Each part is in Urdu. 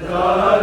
سہارا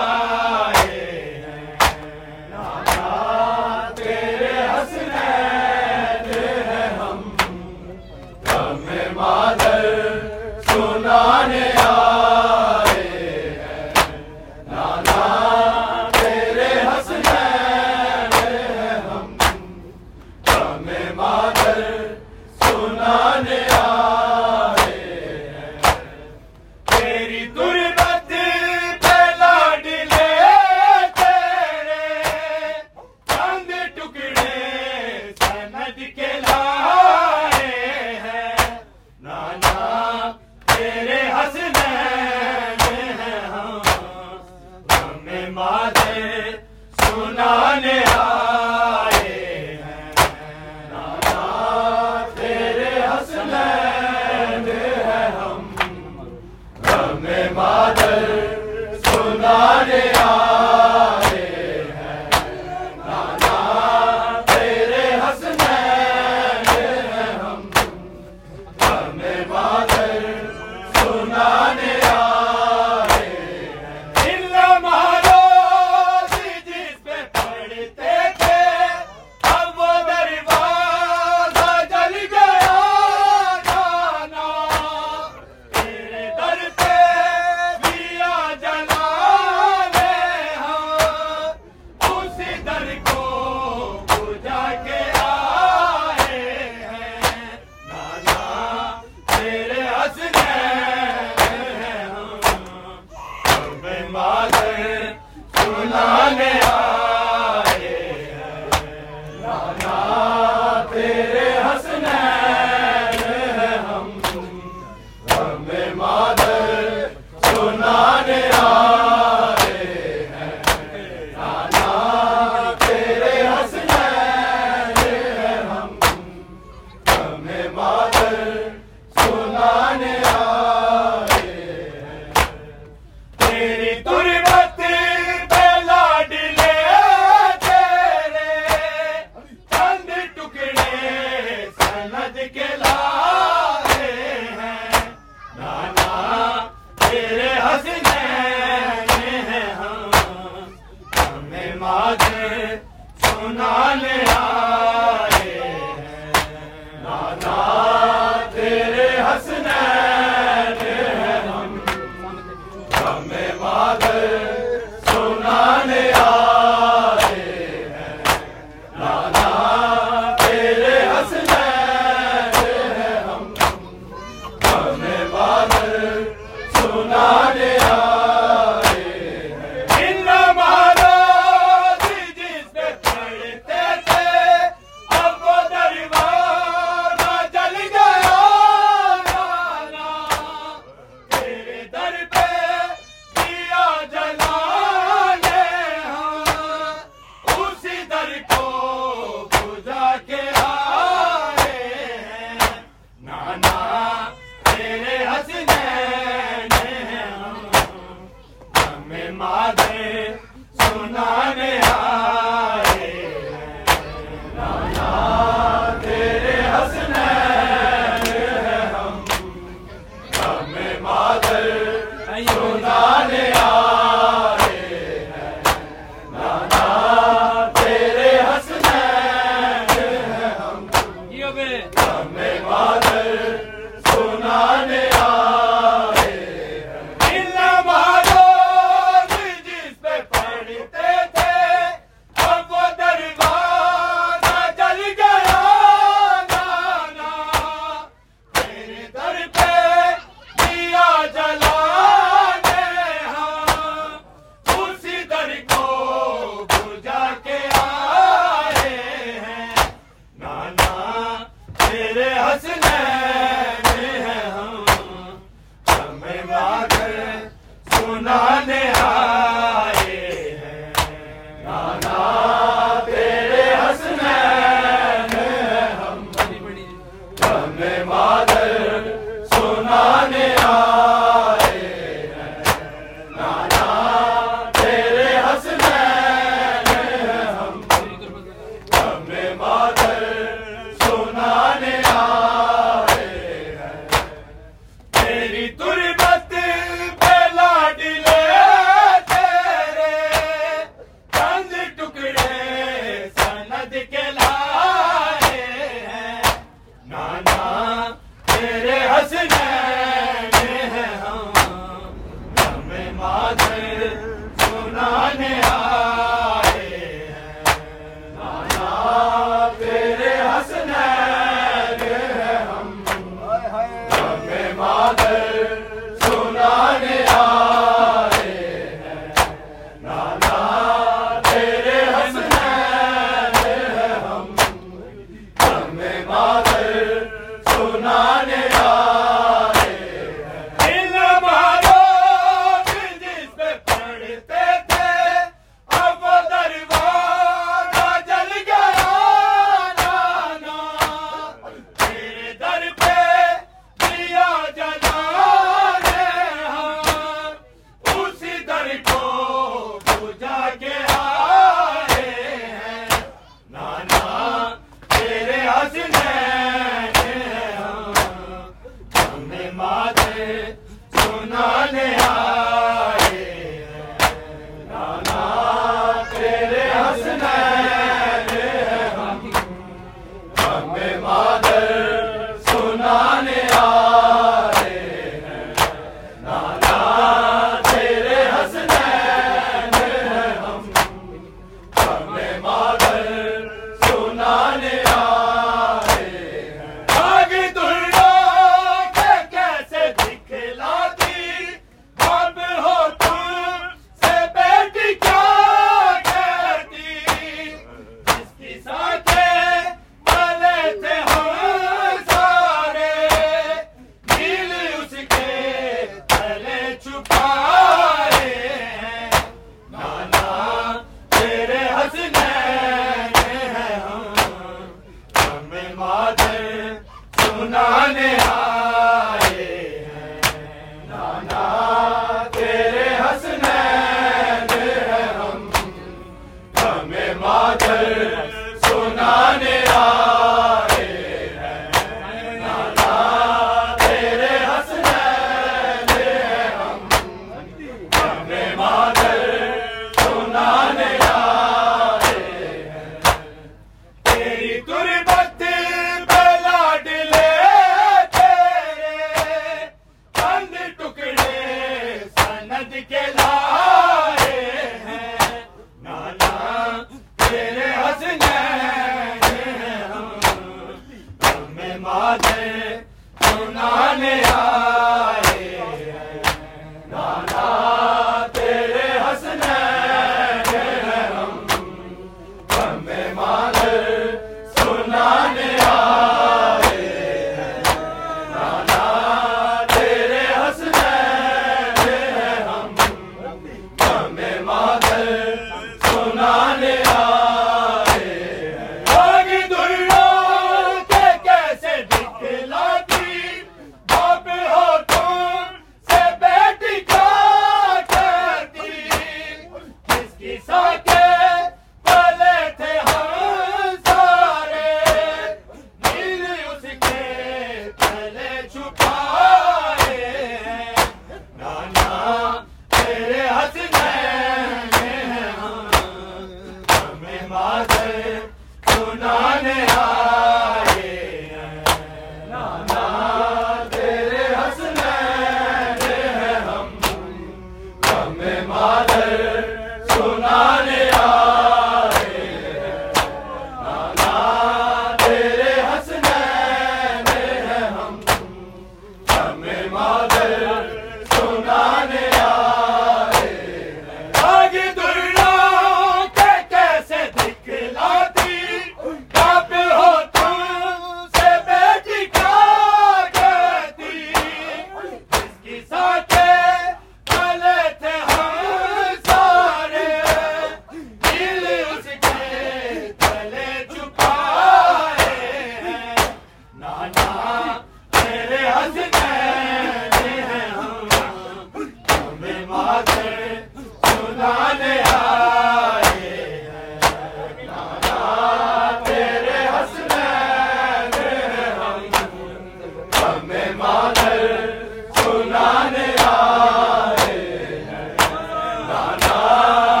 نانا